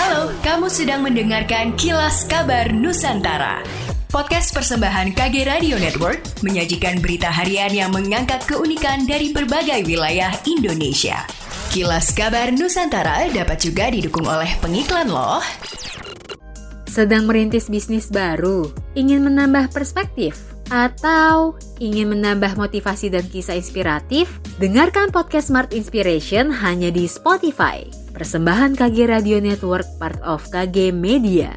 Halo, kamu sedang mendengarkan Kilas Kabar Nusantara. Podcast persembahan KG Radio Network menyajikan berita harian yang mengangkat keunikan dari berbagai wilayah Indonesia. Kilas Kabar Nusantara dapat juga didukung oleh pengiklan loh. Sedang merintis bisnis baru, ingin menambah perspektif, atau ingin menambah motivasi dan kisah inspiratif? Dengarkan podcast Smart Inspiration hanya di Spotify. Persembahan KG Radio Network part of KG Media.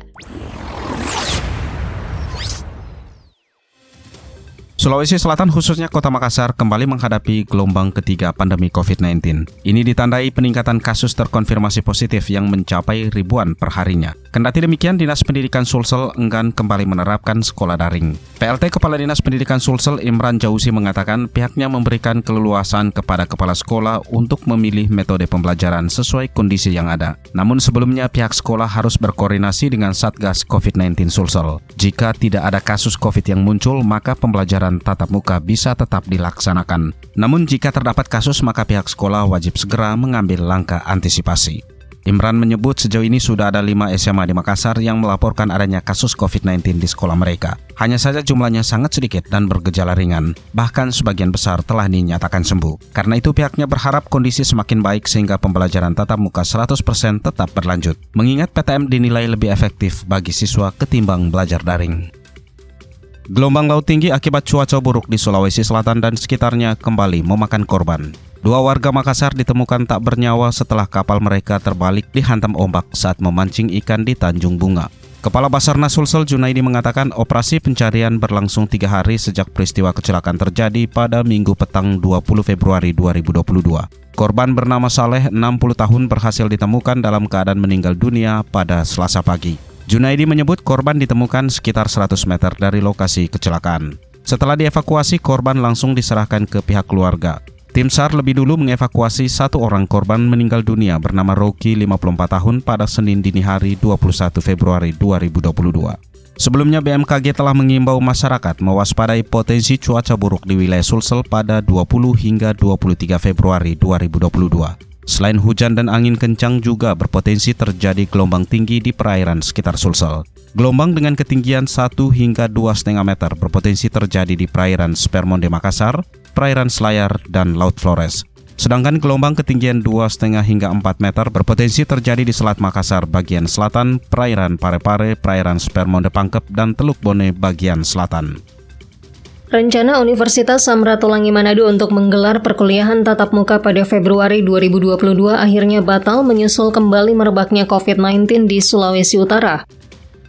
Sulawesi Selatan khususnya Kota Makassar kembali menghadapi gelombang ketiga pandemi COVID-19. Ini ditandai peningkatan kasus terkonfirmasi positif yang mencapai ribuan per harinya. Kendati demikian, Dinas Pendidikan Sulsel enggan kembali menerapkan sekolah daring. PLT Kepala Dinas Pendidikan Sulsel Imran Jausi mengatakan pihaknya memberikan keleluasan kepada kepala sekolah untuk memilih metode pembelajaran sesuai kondisi yang ada. Namun sebelumnya pihak sekolah harus berkoordinasi dengan Satgas COVID-19 Sulsel. Jika tidak ada kasus COVID yang muncul, maka pembelajaran pembelajaran tatap muka bisa tetap dilaksanakan. Namun jika terdapat kasus maka pihak sekolah wajib segera mengambil langkah antisipasi. Imran menyebut sejauh ini sudah ada 5 SMA di Makassar yang melaporkan adanya kasus COVID-19 di sekolah mereka. Hanya saja jumlahnya sangat sedikit dan bergejala ringan, bahkan sebagian besar telah dinyatakan sembuh. Karena itu pihaknya berharap kondisi semakin baik sehingga pembelajaran tatap muka 100% tetap berlanjut. Mengingat PTM dinilai lebih efektif bagi siswa ketimbang belajar daring. Gelombang laut tinggi akibat cuaca buruk di Sulawesi Selatan dan sekitarnya kembali memakan korban. Dua warga Makassar ditemukan tak bernyawa setelah kapal mereka terbalik dihantam ombak saat memancing ikan di Tanjung Bunga. Kepala Basarnas Sulsel Junaidi mengatakan operasi pencarian berlangsung tiga hari sejak peristiwa kecelakaan terjadi pada minggu petang 20 Februari 2022. Korban bernama Saleh, 60 tahun berhasil ditemukan dalam keadaan meninggal dunia pada selasa pagi. Junaidi menyebut korban ditemukan sekitar 100 meter dari lokasi kecelakaan. Setelah dievakuasi, korban langsung diserahkan ke pihak keluarga. Tim SAR lebih dulu mengevakuasi satu orang korban meninggal dunia bernama Rocky 54 tahun pada Senin dini hari 21 Februari 2022. Sebelumnya BMKG telah mengimbau masyarakat mewaspadai potensi cuaca buruk di wilayah Sulsel pada 20 hingga 23 Februari 2022. Selain hujan dan angin kencang juga berpotensi terjadi gelombang tinggi di perairan sekitar Sulsel. Gelombang dengan ketinggian 1 hingga 2,5 meter berpotensi terjadi di perairan Spermonde Makassar, perairan Selayar, dan Laut Flores. Sedangkan gelombang ketinggian 2,5 hingga 4 meter berpotensi terjadi di Selat Makassar bagian selatan, perairan Parepare, perairan Spermonde Pangkep, dan Teluk Bone bagian selatan. Rencana Universitas Samratulangi Manado untuk menggelar perkuliahan tatap muka pada Februari 2022 akhirnya batal menyusul kembali merebaknya COVID-19 di Sulawesi Utara.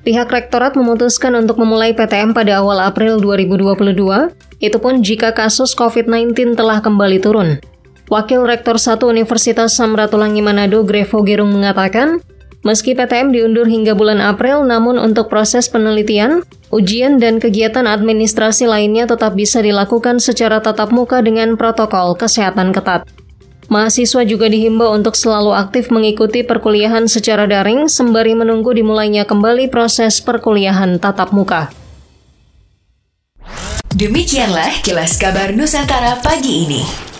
Pihak rektorat memutuskan untuk memulai PTM pada awal April 2022, itu pun jika kasus COVID-19 telah kembali turun. Wakil Rektor 1 Universitas Samratulangi Manado, Grevo Gerung mengatakan, Meski PTM diundur hingga bulan April, namun untuk proses penelitian, ujian, dan kegiatan administrasi lainnya tetap bisa dilakukan secara tatap muka dengan protokol kesehatan ketat. Mahasiswa juga dihimbau untuk selalu aktif mengikuti perkuliahan secara daring sembari menunggu dimulainya kembali proses perkuliahan tatap muka. Demikianlah kilas kabar Nusantara pagi ini.